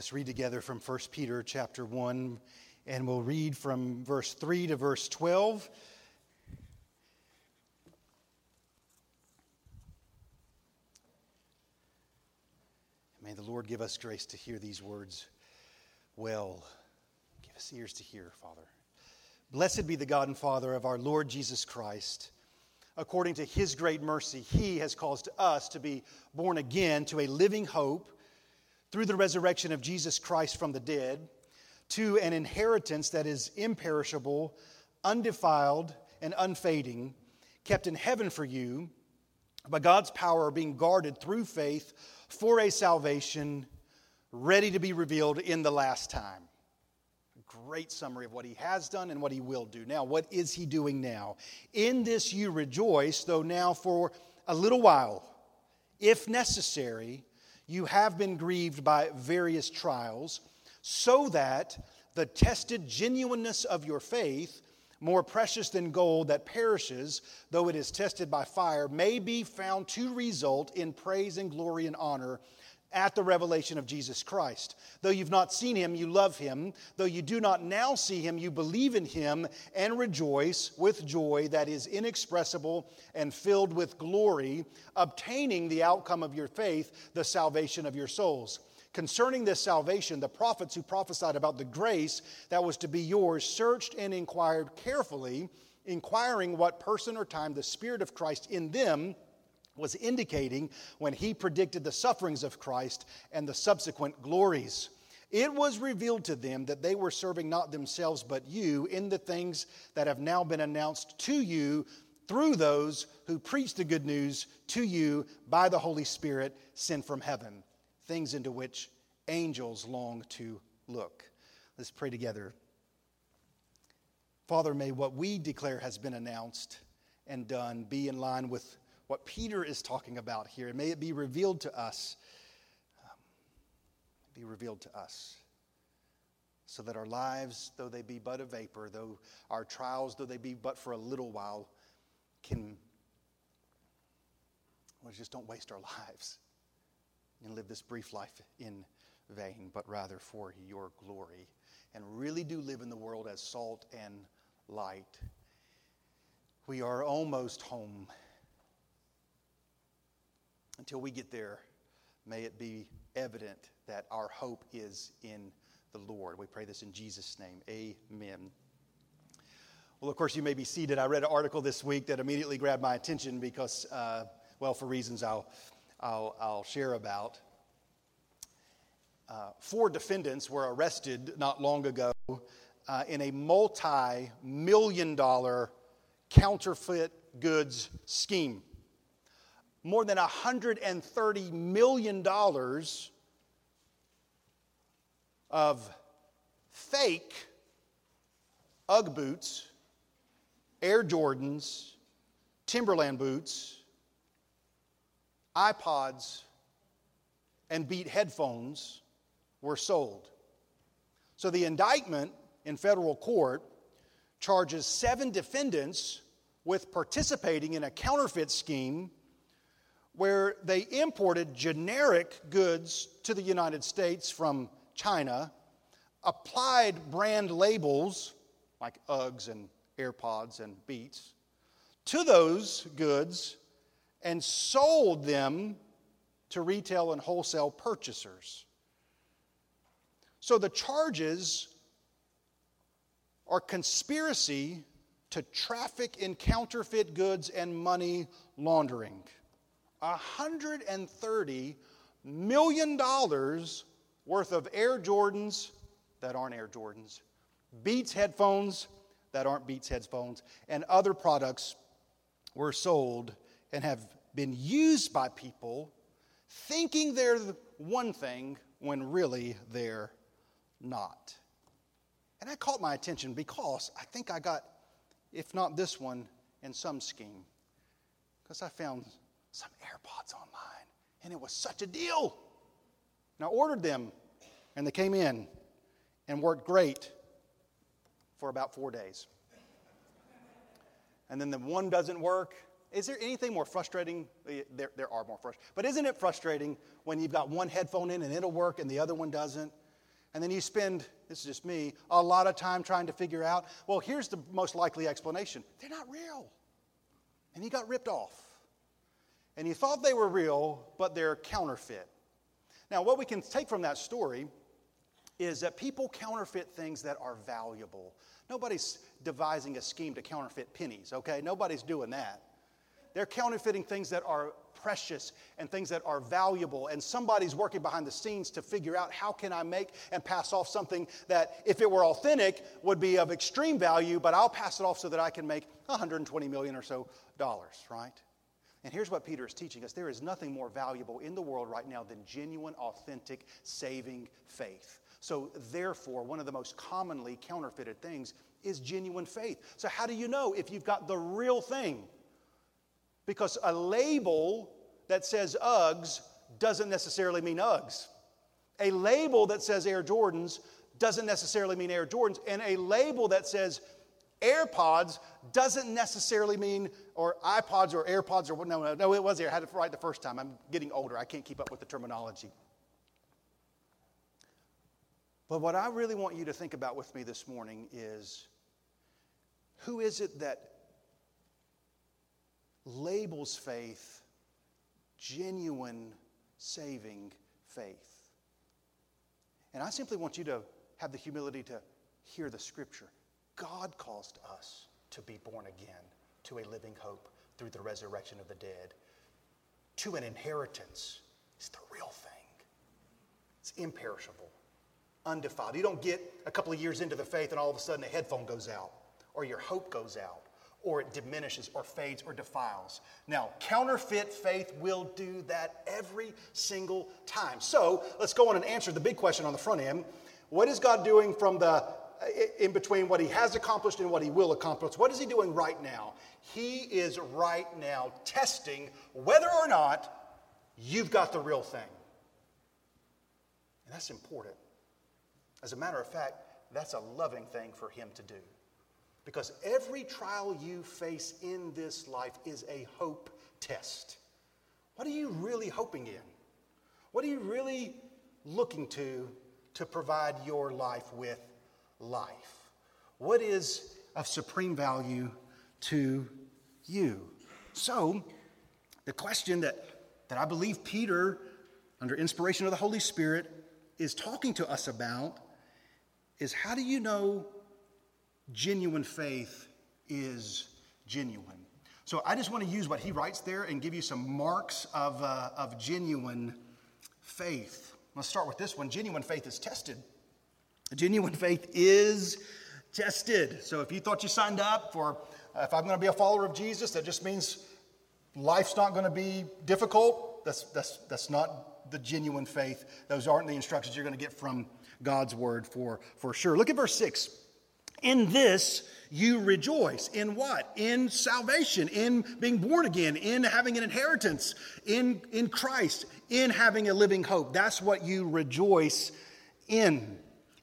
Let's read together from 1 Peter chapter 1, and we'll read from verse 3 to verse 12. May the Lord give us grace to hear these words well. Give us ears to hear, Father. Blessed be the God and Father of our Lord Jesus Christ. According to his great mercy, he has caused us to be born again to a living hope through the resurrection of Jesus Christ from the dead, to an inheritance that is imperishable, undefiled, and unfading, kept in heaven for you, by God's power being guarded through faith for a salvation ready to be revealed in the last time. Great summary of what he has done and what he will do. Now, what is he doing now? In this you rejoice, though now for a little while, if necessary, you have been grieved by various trials, so that the tested genuineness of your faith, more precious than gold that perishes, though it is tested by fire, may be found to result in praise and glory and honor at the revelation of Jesus Christ. Though you've not seen him, you love him. Though you do not now see him, you believe in him and rejoice with joy that is inexpressible and filled with glory, obtaining the outcome of your faith, the salvation of your souls. Concerning this salvation, the prophets who prophesied about the grace that was to be yours searched and inquired carefully, inquiring what person or time the Spirit of Christ in them was indicating when he predicted the sufferings of Christ and the subsequent glories. It was revealed to them that they were serving not themselves but you in the things that have now been announced to you through those who preach the good news to you by the Holy Spirit sent from heaven things into which angels long to look. Let's pray together. Father, may what we declare has been announced and done be in line with what Peter is talking about here. And may it be revealed to us. Um, be revealed to us. So that our lives, though they be but a vapor, though our trials, though they be but for a little while, can. Well, just don't waste our lives and live this brief life in vain, but rather for your glory. And really do live in the world as salt and light. We are almost home. Until we get there, may it be evident that our hope is in the Lord. We pray this in Jesus' name. Amen. Well, of course, you may be seated. I read an article this week that immediately grabbed my attention because, uh, well, for reasons I'll I'll, I'll share about. Uh, four defendants were arrested not long ago uh, in a multi million dollar counterfeit goods scheme. More than $130 million of fake Ugg boots, Air Jordans, Timberland boots, iPods and Beat headphones were sold. So the indictment in federal court charges seven defendants with participating in a counterfeit scheme where they imported generic goods to the United States from China, applied brand labels like Uggs and AirPods and Beats to those goods and sold them to retail and wholesale purchasers. So the charges are conspiracy to traffic in counterfeit goods and money laundering. $130 million worth of Air Jordans that aren't Air Jordans, Beats headphones that aren't Beats headphones, and other products were sold and have been used by people thinking they're one thing when really they're not. And that caught my attention because I think I got, if not this one, in some scheme. Because I found some AirPods online and it was such a deal. And I ordered them and they came in and worked great for about four days. And then the one doesn't work is there anything more frustrating? Eh, there, there are more frustrating. But isn't it frustrating when you've got one headphone in and it'll work and the other one doesn't? And then you spend, this is just me, a lot of time trying to figure out, well, here's the most likely explanation they're not real. And you got ripped off. And you thought they were real, but they're counterfeit. Now, what we can take from that story is that people counterfeit things that are valuable. Nobody's devising a scheme to counterfeit pennies, okay? Nobody's doing that. They're counterfeiting things that are precious and things that are valuable and somebody's working behind the scenes to figure out how can I make and pass off something that if it were authentic would be of extreme value but I'll pass it off so that I can make 120 million or so dollars, right? And here's what Peter is teaching us there is nothing more valuable in the world right now than genuine, authentic, saving faith. So, therefore, one of the most commonly counterfeited things is genuine faith. So, how do you know if you've got the real thing? Because a label that says Uggs doesn't necessarily mean Uggs. A label that says Air Jordans doesn't necessarily mean Air Jordans. And a label that says AirPods doesn't necessarily mean, or iPods or AirPods or no, no, no, it was there. I had it right the first time. I'm getting older. I can't keep up with the terminology. But what I really want you to think about with me this morning is who is it that labels faith genuine, saving faith? And I simply want you to have the humility to hear the scripture. God caused us to be born again to a living hope through the resurrection of the dead, to an inheritance. It's the real thing, it's imperishable, undefiled. You don't get a couple of years into the faith and all of a sudden a headphone goes out, or your hope goes out, or it diminishes, or fades, or defiles. Now, counterfeit faith will do that every single time. So let's go on and answer the big question on the front end. What is God doing from the in between what he has accomplished and what he will accomplish. What is he doing right now? He is right now testing whether or not you've got the real thing. And that's important. As a matter of fact, that's a loving thing for him to do. Because every trial you face in this life is a hope test. What are you really hoping in? What are you really looking to to provide your life with life? What is of supreme value to you? So, the question that, that I believe Peter, under inspiration of the Holy Spirit, is talking to us about is how do you know genuine faith is genuine? So I just want to use what he writes there and give you some marks of, uh, of genuine faith. Let's start with this one. Genuine faith is tested. Genuine faith is tested. So if you thought you signed up for, uh, if I'm going to be a follower of Jesus, that just means life's not going to be difficult. That's, that's, that's not the genuine faith. Those aren't the instructions you're going to get from God's word for, for sure. Look at verse 6. In this you rejoice. In what? In salvation, in being born again, in having an inheritance, in, in Christ, in having a living hope. That's what you rejoice in.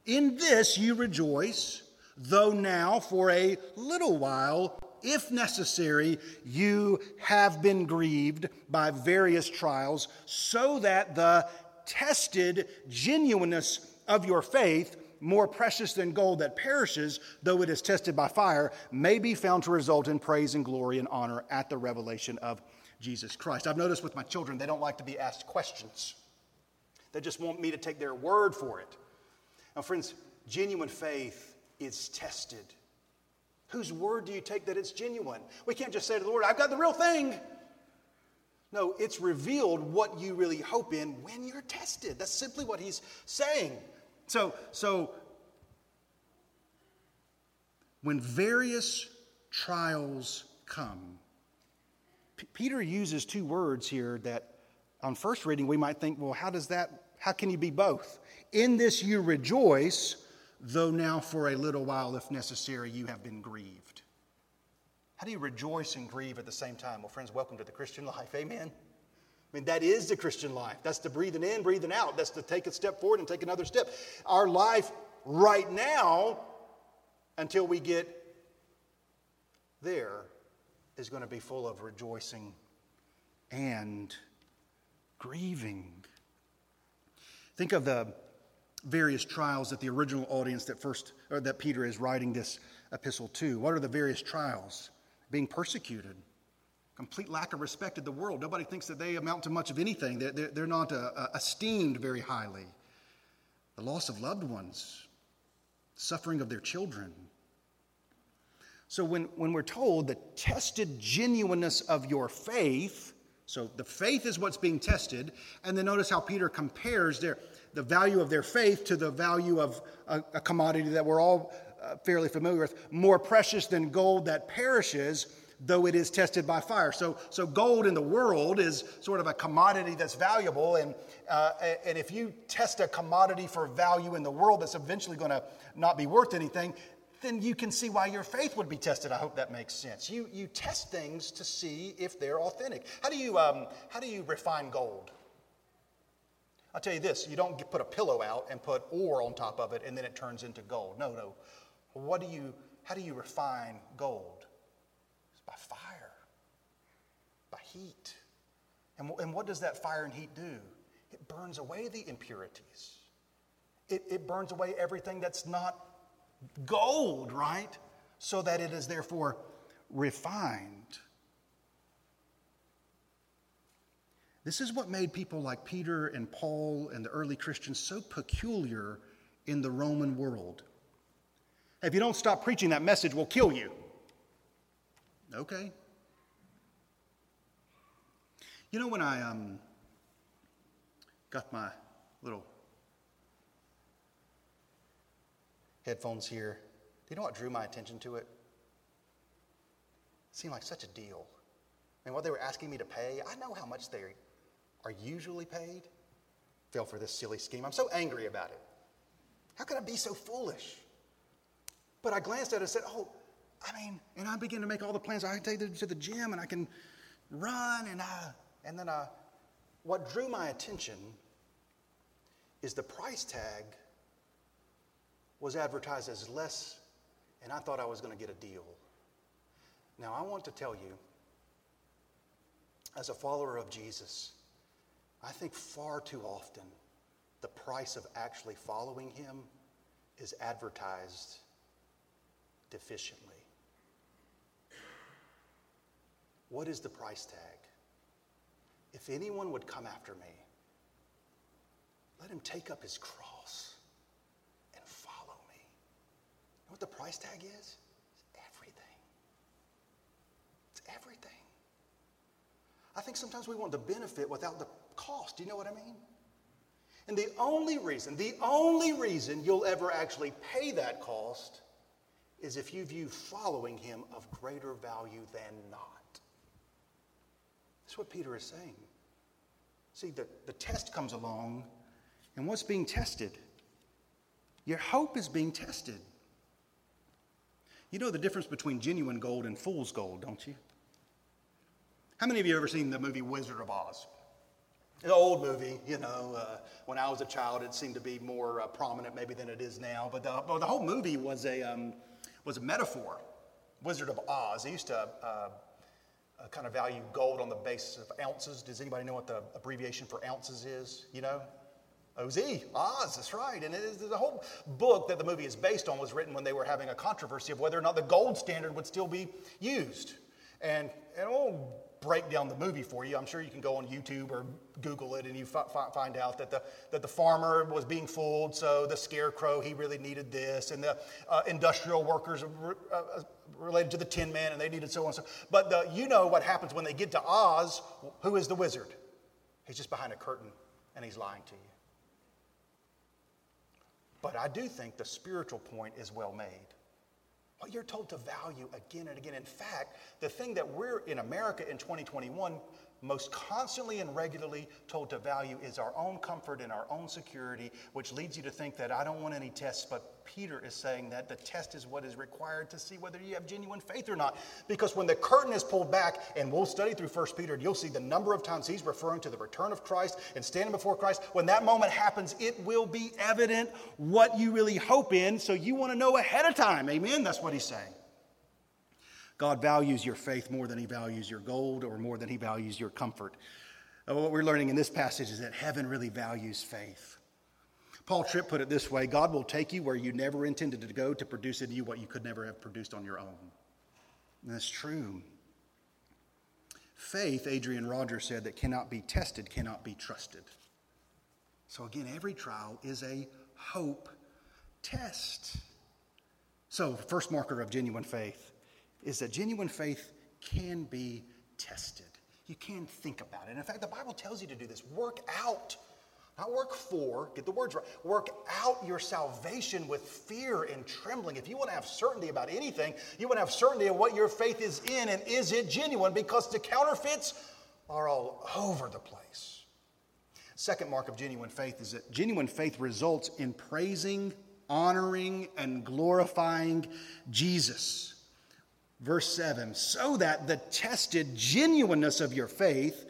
In this you rejoice, though now for a little while, if necessary, you have been grieved by various trials, so that the tested genuineness of your faith, more precious than gold that perishes, though it is tested by fire, may be found to result in praise and glory and honor at the revelation of Jesus Christ. I've noticed with my children, they don't like to be asked questions. They just want me to take their word for it. Now, friends, genuine faith is tested. Whose word do you take that it's genuine? We can't just say to the Lord, I've got the real thing. No, it's revealed what you really hope in when you're tested. That's simply what he's saying. So, so when various trials come, P- Peter uses two words here that on first reading we might think, well, how does that, how can you be both? In this you rejoice, though now for a little while, if necessary, you have been grieved. How do you rejoice and grieve at the same time? Well, friends, welcome to the Christian life. Amen. I mean, that is the Christian life. That's the breathing in, breathing out. That's to take a step forward and take another step. Our life right now, until we get there, is going to be full of rejoicing and grieving. Think of the various trials that the original audience that first or that Peter is writing this epistle to. What are the various trials? Being persecuted, complete lack of respect in the world. Nobody thinks that they amount to much of anything. They're, they're, they're not uh, uh, esteemed very highly. The loss of loved ones, suffering of their children. So when, when we're told the tested genuineness of your faith, so the faith is what's being tested, and then notice how Peter compares their, the value of their faith to the value of a, a commodity that we're all uh, fairly familiar with, more precious than gold that perishes, though it is tested by fire. So, so gold in the world is sort of a commodity that's valuable, and, uh, and if you test a commodity for value in the world that's eventually going to not be worth anything, then you can see why your faith would be tested. I hope that makes sense. You, you test things to see if they're authentic. How do you, um, how do you refine gold? I'll tell you this you don't put a pillow out and put ore on top of it and then it turns into gold. No, no. What do you, how do you refine gold? It's by fire, by heat. And, and what does that fire and heat do? It burns away the impurities, it, it burns away everything that's not gold, right? So that it is therefore refined. This is what made people like Peter and Paul and the early Christians so peculiar in the Roman world. If you don't stop preaching, that message will kill you. Okay. You know, when I um, got my little headphones here. Do you know what drew my attention to it? It seemed like such a deal. I mean, what they were asking me to pay, I know how much they are usually paid. Fell for this silly scheme. I'm so angry about it. How could I be so foolish? But I glanced at it and said, Oh, I mean, and I began to make all the plans. I can take them to the gym and I can run and I, and then I, what drew my attention is the price tag was advertised as less, and I thought I was going to get a deal. Now, I want to tell you, as a follower of Jesus, I think far too often the price of actually following him is advertised deficiently. What is the price tag? If anyone would come after me, let him take up his cross what the price tag is? It's everything. It's everything. I think sometimes we want the benefit without the cost. Do you know what I mean? And the only reason, the only reason you'll ever actually pay that cost is if you view following him of greater value than not. That's what Peter is saying. See, the, the test comes along, and what's being tested? Your hope is being tested. You know the difference between genuine gold and fool's gold, don't you? How many of you have ever seen the movie Wizard of Oz? An old movie, you know. Uh, when I was a child, it seemed to be more uh, prominent maybe than it is now. But the, well, the whole movie was a, um, was a metaphor. Wizard of Oz. They used to uh, uh kind of value gold on the basis of ounces. Does anybody know what the abbreviation for ounces is? You know? OZ, Oz, that's right. And it is, the whole book that the movie is based on was written when they were having a controversy of whether or not the gold standard would still be used. And, we'll break down the movie for you. I'm sure you can go on YouTube or Google it and you fi- find out that the, that the farmer was being fooled, so the scarecrow, he really needed this, and the uh, industrial workers re- uh, related to the Tin Man, and they needed so on and so But the, you know what happens when they get to Oz. Who is the wizard? He's just behind a curtain and he's lying to you. But I do think the spiritual point is well made. What you're told to value again and again. In fact, the thing that we're in America in 2021 most constantly and regularly told to value is our own comfort and our own security, which leads you to think that I don't want any tests. But Peter is saying that the test is what is required to see whether you have genuine faith or not. Because when the curtain is pulled back, and we'll study through 1 Peter, you'll see the number of times he's referring to the return of Christ and standing before Christ. When that moment happens, it will be evident what you really hope in. So you want to know ahead of time. Amen? That's what he's saying. God values your faith more than he values your gold or more than he values your comfort. Uh, what we're learning in this passage is that heaven really values faith. Paul Tripp put it this way God will take you where you never intended to go to produce in you what you could never have produced on your own. And that's true. Faith, Adrian Rogers said, that cannot be tested cannot be trusted. So, again, every trial is a hope test. So, first marker of genuine faith is that genuine faith can be tested. You can think about it. And in fact, the Bible tells you to do this. Work out not work for, get the words right. Work out your salvation with fear and trembling. If you want to have certainty about anything, you want to have certainty of what your faith is in and is it genuine because the counterfeits are all over the place. Second mark of genuine faith is that genuine faith results in praising, honoring, and glorifying Jesus. Verse 7 so that the tested genuineness of your faith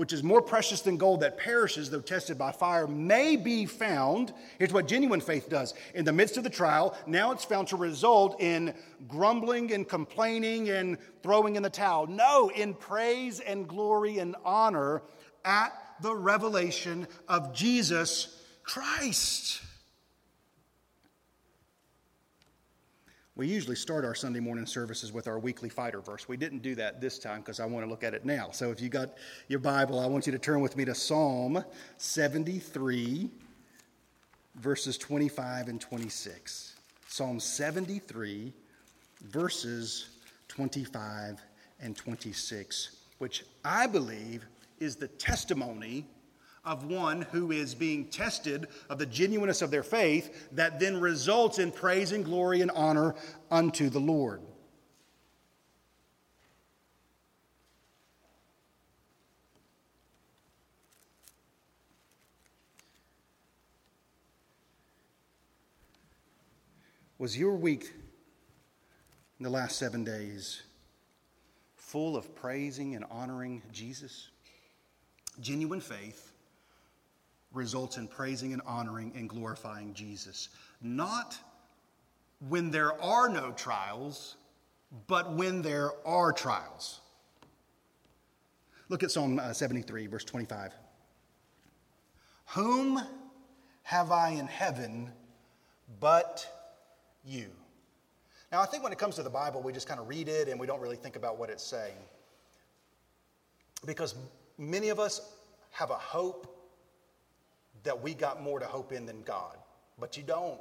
which is more precious than gold that perishes, though tested by fire, may be found. Here's what genuine faith does. In the midst of the trial, now it's found to result in grumbling and complaining and throwing in the towel. No, in praise and glory and honor at the revelation of Jesus Christ. We usually start our Sunday morning services with our weekly fighter verse. We didn't do that this time because I want to look at it now. So if you got your Bible, I want you to turn with me to Psalm 73, verses 25 and 26. Psalm 73, verses 25 and 26, which I believe is the testimony of one who is being tested of the genuineness of their faith that then results in praise and glory and honor unto the Lord. Was your week in the last seven days full of praising and honoring Jesus? Genuine faith results in praising and honoring and glorifying Jesus. Not when there are no trials, but when there are trials. Look at Psalm uh, 73, verse 25. Whom have I in heaven but you? Now, I think when it comes to the Bible, we just kind of read it and we don't really think about what it's saying. Because many of us have a hope that we got more to hope in than God. But you don't.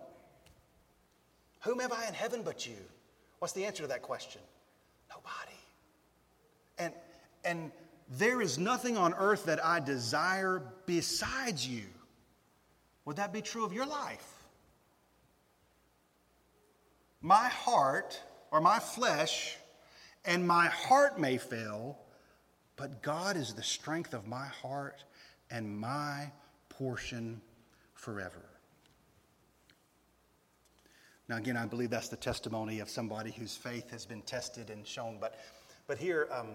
Whom have I in heaven but you? What's the answer to that question? Nobody. And, and there is nothing on earth that I desire besides you. Would that be true of your life? My heart or my flesh and my heart may fail, but God is the strength of my heart and my portion forever. Now, again, I believe that's the testimony of somebody whose faith has been tested and shown. But, but here, um,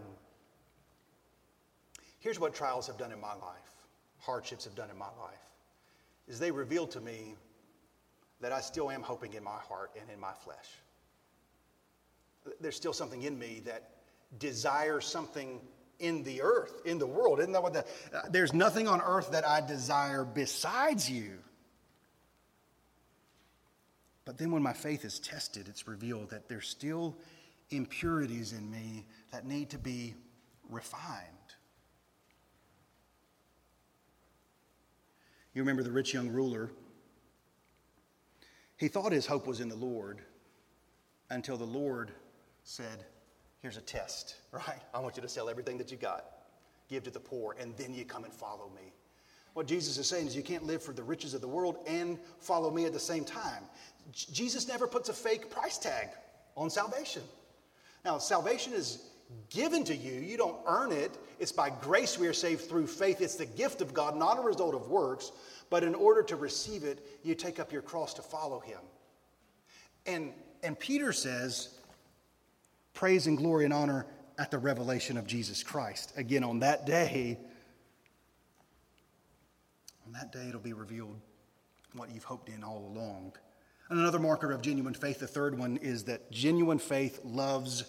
here's what trials have done in my life, hardships have done in my life, is they reveal to me that I still am hoping in my heart and in my flesh. There's still something in me that desires something in the earth, in the world. Isn't that what the, uh, there's nothing on earth that I desire besides you. But then when my faith is tested, it's revealed that there's still impurities in me that need to be refined. You remember the rich young ruler? He thought his hope was in the Lord until the Lord said, Here's a test, right? I want you to sell everything that you got, give to the poor, and then you come and follow me. What Jesus is saying is you can't live for the riches of the world and follow me at the same time. J- Jesus never puts a fake price tag on salvation. Now, salvation is given to you. You don't earn it. It's by grace we are saved through faith. It's the gift of God, not a result of works. But in order to receive it, you take up your cross to follow him. And, and Peter says, praise and glory and honor at the revelation of Jesus Christ. Again, on that day, on that day, it'll be revealed what you've hoped in all along. And another marker of genuine faith, the third one, is that genuine faith loves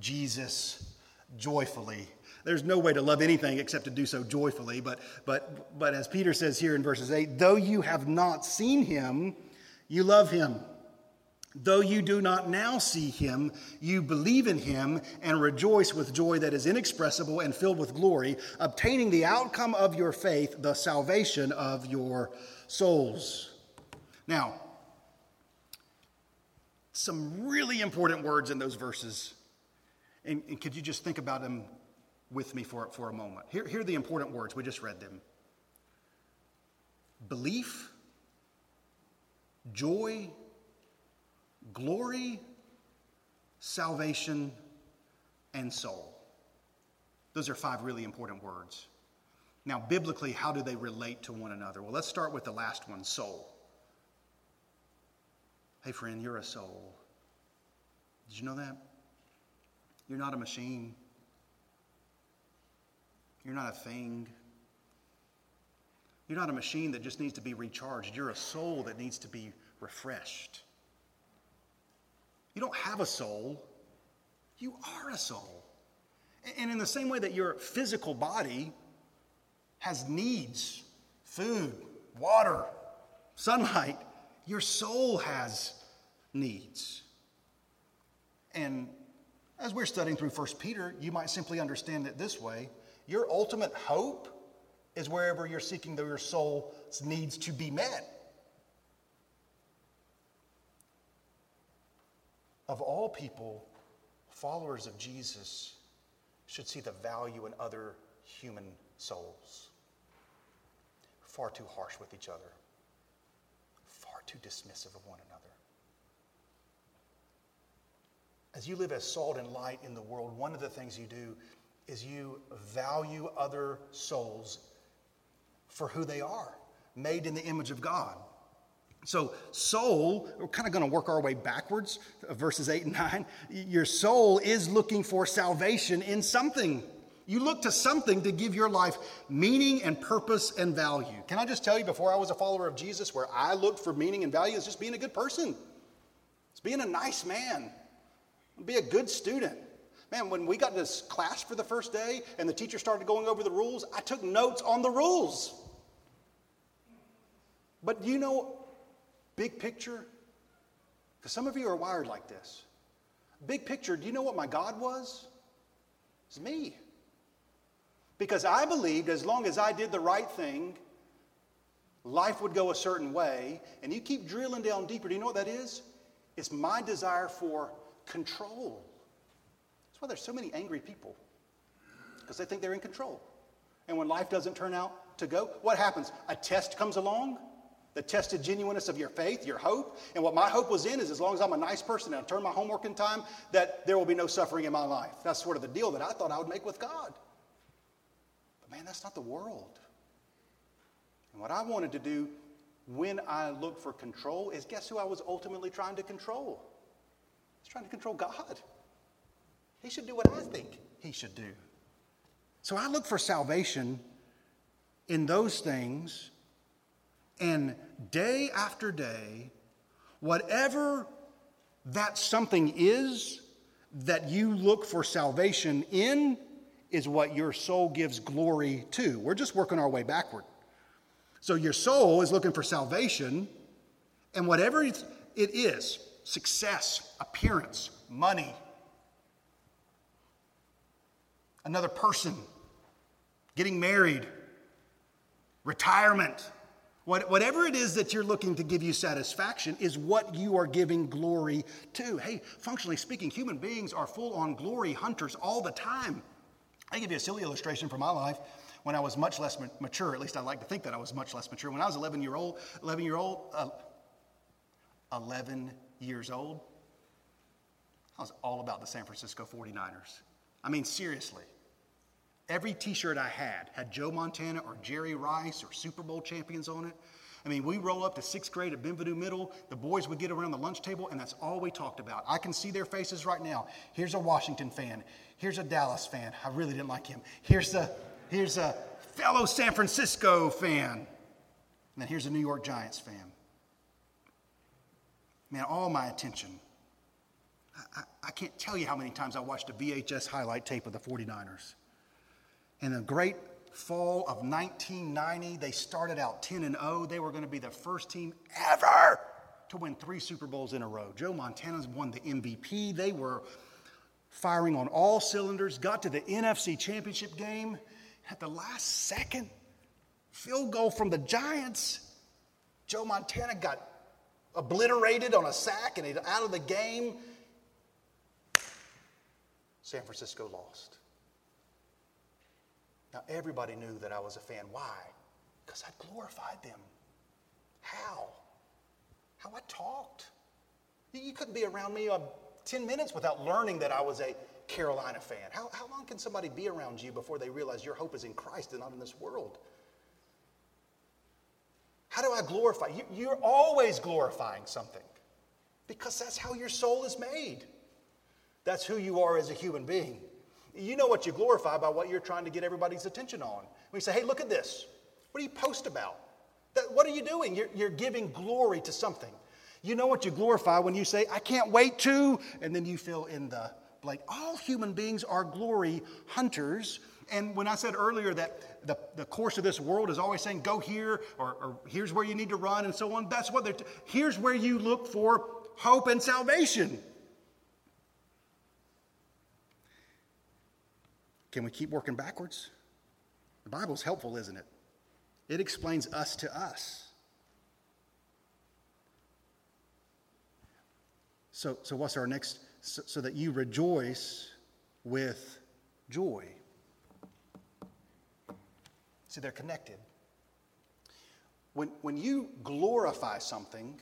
Jesus joyfully. There's no way to love anything except to do so joyfully. But, but, but as Peter says here in verses 8, though you have not seen him, you love him. Though you do not now see him, you believe in him and rejoice with joy that is inexpressible and filled with glory, obtaining the outcome of your faith, the salvation of your souls. Now, some really important words in those verses. And, and could you just think about them with me for, for a moment? Here, here are the important words. We just read them belief, joy, glory, salvation, and soul. Those are five really important words. Now, biblically, how do they relate to one another? Well, let's start with the last one soul. Hey, friend, you're a soul. Did you know that? You're not a machine, you're not a thing. You're not a machine that just needs to be recharged. You're a soul that needs to be refreshed. You don't have a soul, you are a soul. And in the same way that your physical body has needs food, water, sunlight your soul has needs. And as we're studying through 1 Peter, you might simply understand it this way your ultimate hope is wherever you're seeking your soul's needs to be met. Of all people, followers of Jesus should see the value in other human souls. Far too harsh with each other, far too dismissive of one another. As you live as salt and light in the world, one of the things you do is you value other souls for who they are, made in the image of God. So, soul, we're kind of going to work our way backwards, uh, verses 8 and 9. Your soul is looking for salvation in something. You look to something to give your life meaning and purpose and value. Can I just tell you, before I was a follower of Jesus, where I looked for meaning and value is just being a good person, it's being a nice man, be a good student. Man, when we got to this class for the first day and the teacher started going over the rules, I took notes on the rules. But you know Big picture, because some of you are wired like this. Big picture, do you know what my God was? It's me. Because I believed as long as I did the right thing, life would go a certain way. And you keep drilling down deeper. Do you know what that is? It's my desire for control. That's why there's so many angry people, because they think they're in control. And when life doesn't turn out to go, what happens? A test comes along the tested genuineness of your faith, your hope. And what my hope was in is as long as I'm a nice person and I turn my homework in time, that there will be no suffering in my life. That's sort of the deal that I thought I would make with God. But man, that's not the world. And what I wanted to do when I looked for control is guess who I was ultimately trying to control? I was trying to control God. He should do what I think he should do. So I look for salvation in those things and day after day, whatever that something is that you look for salvation in, is what your soul gives glory to. We're just working our way backward. So your soul is looking for salvation, and whatever it is success, appearance, money, another person, getting married, retirement what, whatever it is that you're looking to give you satisfaction is what you are giving glory to. Hey, functionally speaking, human beings are full on glory hunters all the time. I give you a silly illustration from my life when I was much less mature. At least I like to think that I was much less mature. When I was 11 year old, 11 year old, uh, 11 years old, I was all about the San Francisco 49ers. I mean, seriously. Every t shirt I had had Joe Montana or Jerry Rice or Super Bowl champions on it. I mean, we roll up to sixth grade at Benvenue Middle. The boys would get around the lunch table, and that's all we talked about. I can see their faces right now. Here's a Washington fan. Here's a Dallas fan. I really didn't like him. Here's a, here's a fellow San Francisco fan. And then here's a New York Giants fan. Man, all my attention. I, I, I can't tell you how many times I watched a VHS highlight tape of the 49ers. In the great fall of 1990, they started out 10 and 0. They were going to be the first team ever to win three Super Bowls in a row. Joe Montana's won the MVP. They were firing on all cylinders, got to the NFC Championship game. At the last second, field goal from the Giants. Joe Montana got obliterated on a sack and out of the game. San Francisco lost. Now, everybody knew that I was a fan. Why? Because I glorified them. How? How I talked. You couldn't be around me on 10 minutes without learning that I was a Carolina fan. How, how long can somebody be around you before they realize your hope is in Christ and not in this world? How do I glorify? You, you're always glorifying something because that's how your soul is made. That's who you are as a human being. You know what you glorify by what you're trying to get everybody's attention on. We say, hey, look at this. What do you post about? That, what are you doing? You're, you're giving glory to something. You know what you glorify when you say, I can't wait to, and then you fill in the blank. All human beings are glory hunters. And when I said earlier that the, the course of this world is always saying, go here, or, or here's where you need to run, and so on, that's what they're, t- here's where you look for hope and salvation. Can we keep working backwards? The Bible's helpful, isn't it? It explains us to us. So, so what's our next? So, so that you rejoice with joy. See, they're connected. When, when you glorify something,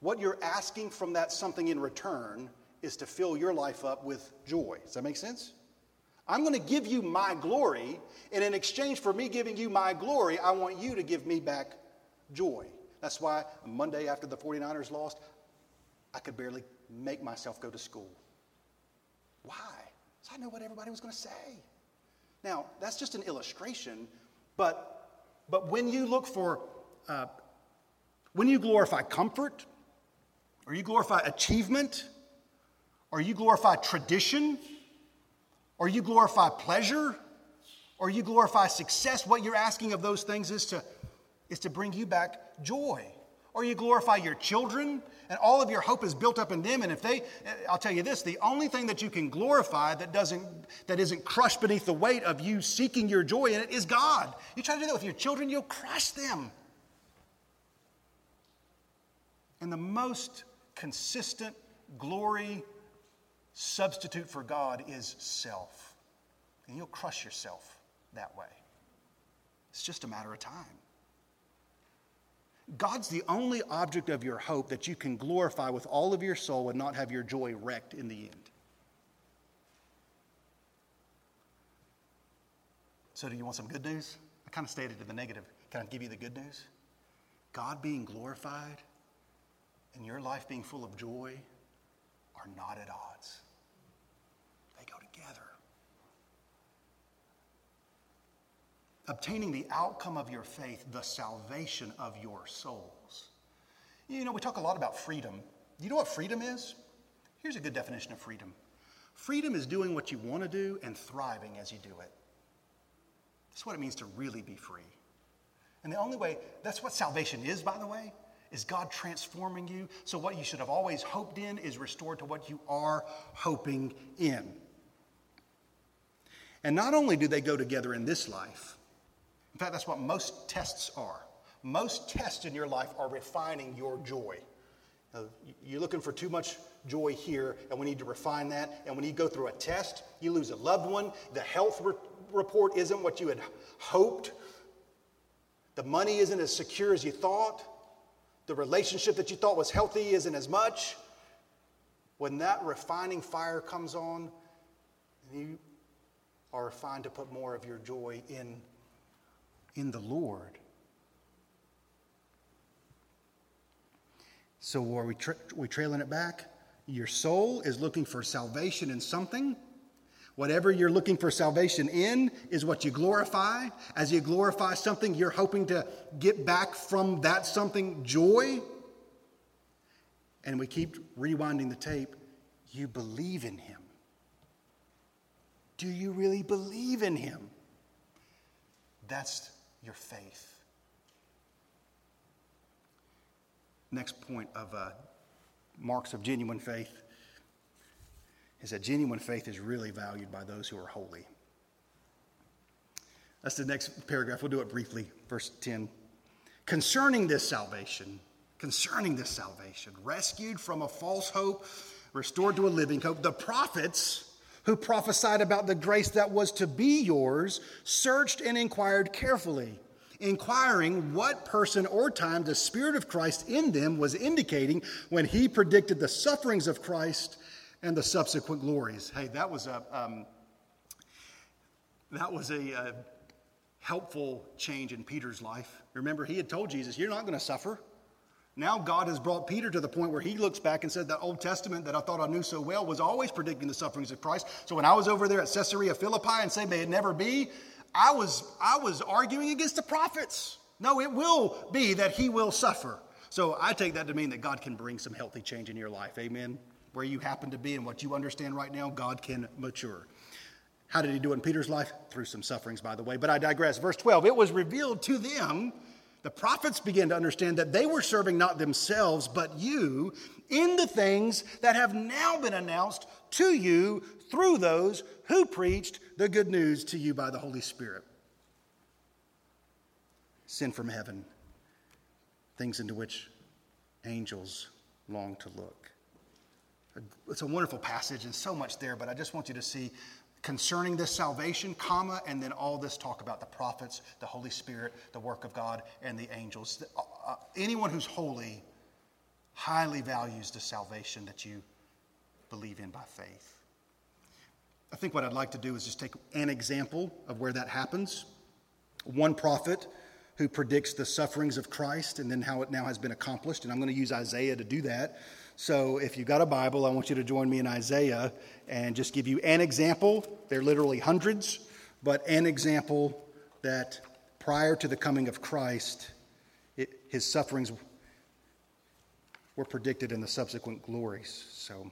what you're asking from that something in return is to fill your life up with joy. Does that make sense? I'm going to give you my glory, and in exchange for me giving you my glory, I want you to give me back joy. That's why Monday after the 49ers lost, I could barely make myself go to school. Why? Because I know what everybody was going to say. Now, that's just an illustration, but, but when you look for, uh, when you glorify comfort, or you glorify achievement, or you glorify tradition, or you glorify pleasure, or you glorify success, what you're asking of those things is to, is to bring you back joy. Or you glorify your children, and all of your hope is built up in them. And if they, eh, I'll tell you this, the only thing that you can glorify that doesn't, that isn't crushed beneath the weight of you seeking your joy in it is God. You try to do that with your children, you'll crush them. And the most consistent glory substitute for God is self. And you'll crush yourself that way. It's just a matter of time. God's the only object of your hope that you can glorify with all of your soul and not have your joy wrecked in the end. So, do you want some good news? I kind of stated in the negative. Can I give you the good news? God being glorified and your life being full of joy are not at odds. They go together. Obtaining the outcome of your faith, the salvation of your souls. You know, we talk a lot about freedom. You know what freedom is? Here's a good definition of freedom freedom is doing what you want to do and thriving as you do it. That's what it means to really be free. And the only way, that's what salvation is, by the way. Is God transforming you? So, what you should have always hoped in is restored to what you are hoping in. And not only do they go together in this life, fact, that's what most tests are. Most tests in your life are refining your joy. Now, you're looking for too much joy here, and we need to refine that. And when you go through a test, you lose a loved one, the health re- report isn't what you had hoped, the money isn't as secure as you thought. The relationship that you thought was healthy isn't as much. When that refining fire comes on, you are refined to put more of your joy in, in the Lord. So are we, tra- we trailing it back? Your soul is looking for salvation in something. Whatever you're looking for salvation in is what you glorify. As you glorify something, you're hoping to get back from that something joy. And we keep rewinding the tape. You believe in Him. Do you really believe in Him? That's your faith. Next point of uh, marks of genuine faith is that genuine faith is really valued by those who are holy. That's the next paragraph. We'll do it briefly. Verse 10. Concerning this salvation, concerning this salvation, rescued from a false hope, restored to a living hope, the prophets who prophesied about the grace that was to be yours searched and inquired carefully, inquiring what person or time the Spirit of Christ in them was indicating when he predicted the sufferings of Christ and the subsequent glories. Hey, that was a. Um, that was a, a helpful change in Peter's life. Remember, he had told Jesus, You're not going to suffer. Now, God has brought Peter to the point where he looks back and said, That Old Testament that I thought I knew so well was always predicting the sufferings of Christ. So when I was over there at Caesarea Philippi and say, May it never be, I was, I was arguing against the prophets. No, it will be that he will suffer. So I take that to mean that God can bring some healthy change in your life. Amen. Where you happen to be and what you understand right now, God can mature. How did he do it in Peter's life? Through some sufferings, by the way. But I digress. Verse 12 it was revealed to them, the prophets began to understand that they were serving not themselves, but you in the things that have now been announced to you through those who preached the good news to you by the Holy Spirit. Sin from heaven, things into which angels long to look. It's a wonderful passage and so much there, but I just want you to see concerning this salvation, comma, and then all this talk about the prophets, the Holy Spirit, the work of God, and the angels. Uh, uh, anyone who's holy highly values the salvation that you believe in by faith. I think what I'd like to do is just take an example of where that happens. One prophet who predicts the sufferings of Christ and then how it now has been accomplished, and I'm going to use Isaiah to do that. So if you've got a Bible, I want you to join me in Isaiah and just give you an example. There are literally hundreds, but an example that prior to the coming of Christ, it, his sufferings were predicted in the subsequent glories. So,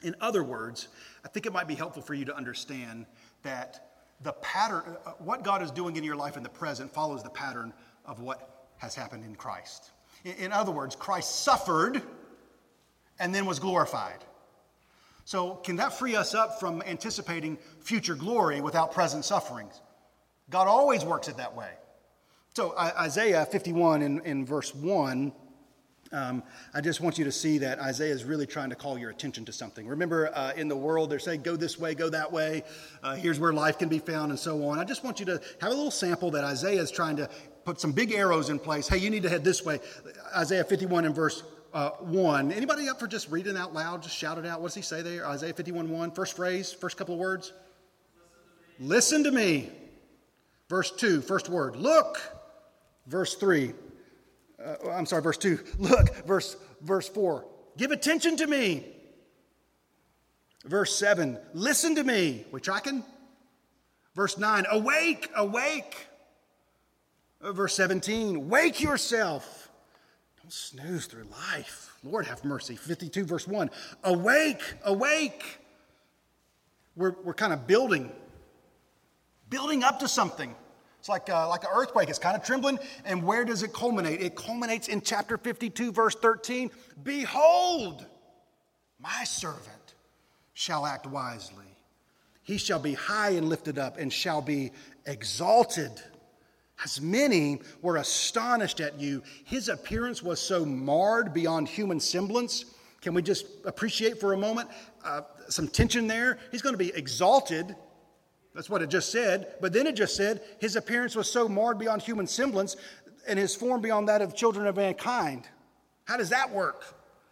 in other words, I think it might be helpful for you to understand that the pattern, uh, what God is doing in your life in the present, follows the pattern of what has happened in Christ. In other words, Christ suffered and then was glorified. So, can that free us up from anticipating future glory without present sufferings? God always works it that way. So, Isaiah 51 in, in verse 1, um, I just want you to see that Isaiah is really trying to call your attention to something. Remember, uh, in the world, they're saying, go this way, go that way, uh, here's where life can be found, and so on. I just want you to have a little sample that Isaiah is trying to put some big arrows in place. Hey, you need to head this way. Isaiah 51 and verse uh, 1. Anybody up for just reading out loud? Just shout it out. What does he say there? Isaiah 51 1. First phrase, first couple of words. Listen to me. Listen to me. Verse 2, first word. Look. Verse 3. Uh, I'm sorry, verse 2. Look. Verse, verse 4. Give attention to me. Verse 7. Listen to me. We tracking? Verse 9. Awake, awake. Uh, verse 17, wake yourself. Don't snooze through life. Lord have mercy. 52, verse 1, awake, awake. We're, we're kind of building, building up to something. It's like, uh, like an earthquake. It's kind of trembling. And where does it culminate? It culminates in chapter 52, verse 13. Behold, my servant shall act wisely. He shall be high and lifted up and shall be exalted as many were astonished at you. His appearance was so marred beyond human semblance. Can we just appreciate for a moment uh, some tension there? He's going to be exalted. That's what it just said. But then it just said his appearance was so marred beyond human semblance and his form beyond that of children of mankind. How does that work?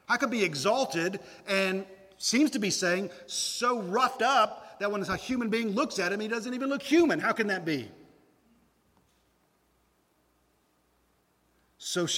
I could be exalted and seems to be saying so roughed up that when a human being looks at him, he doesn't even look human? How can that be? So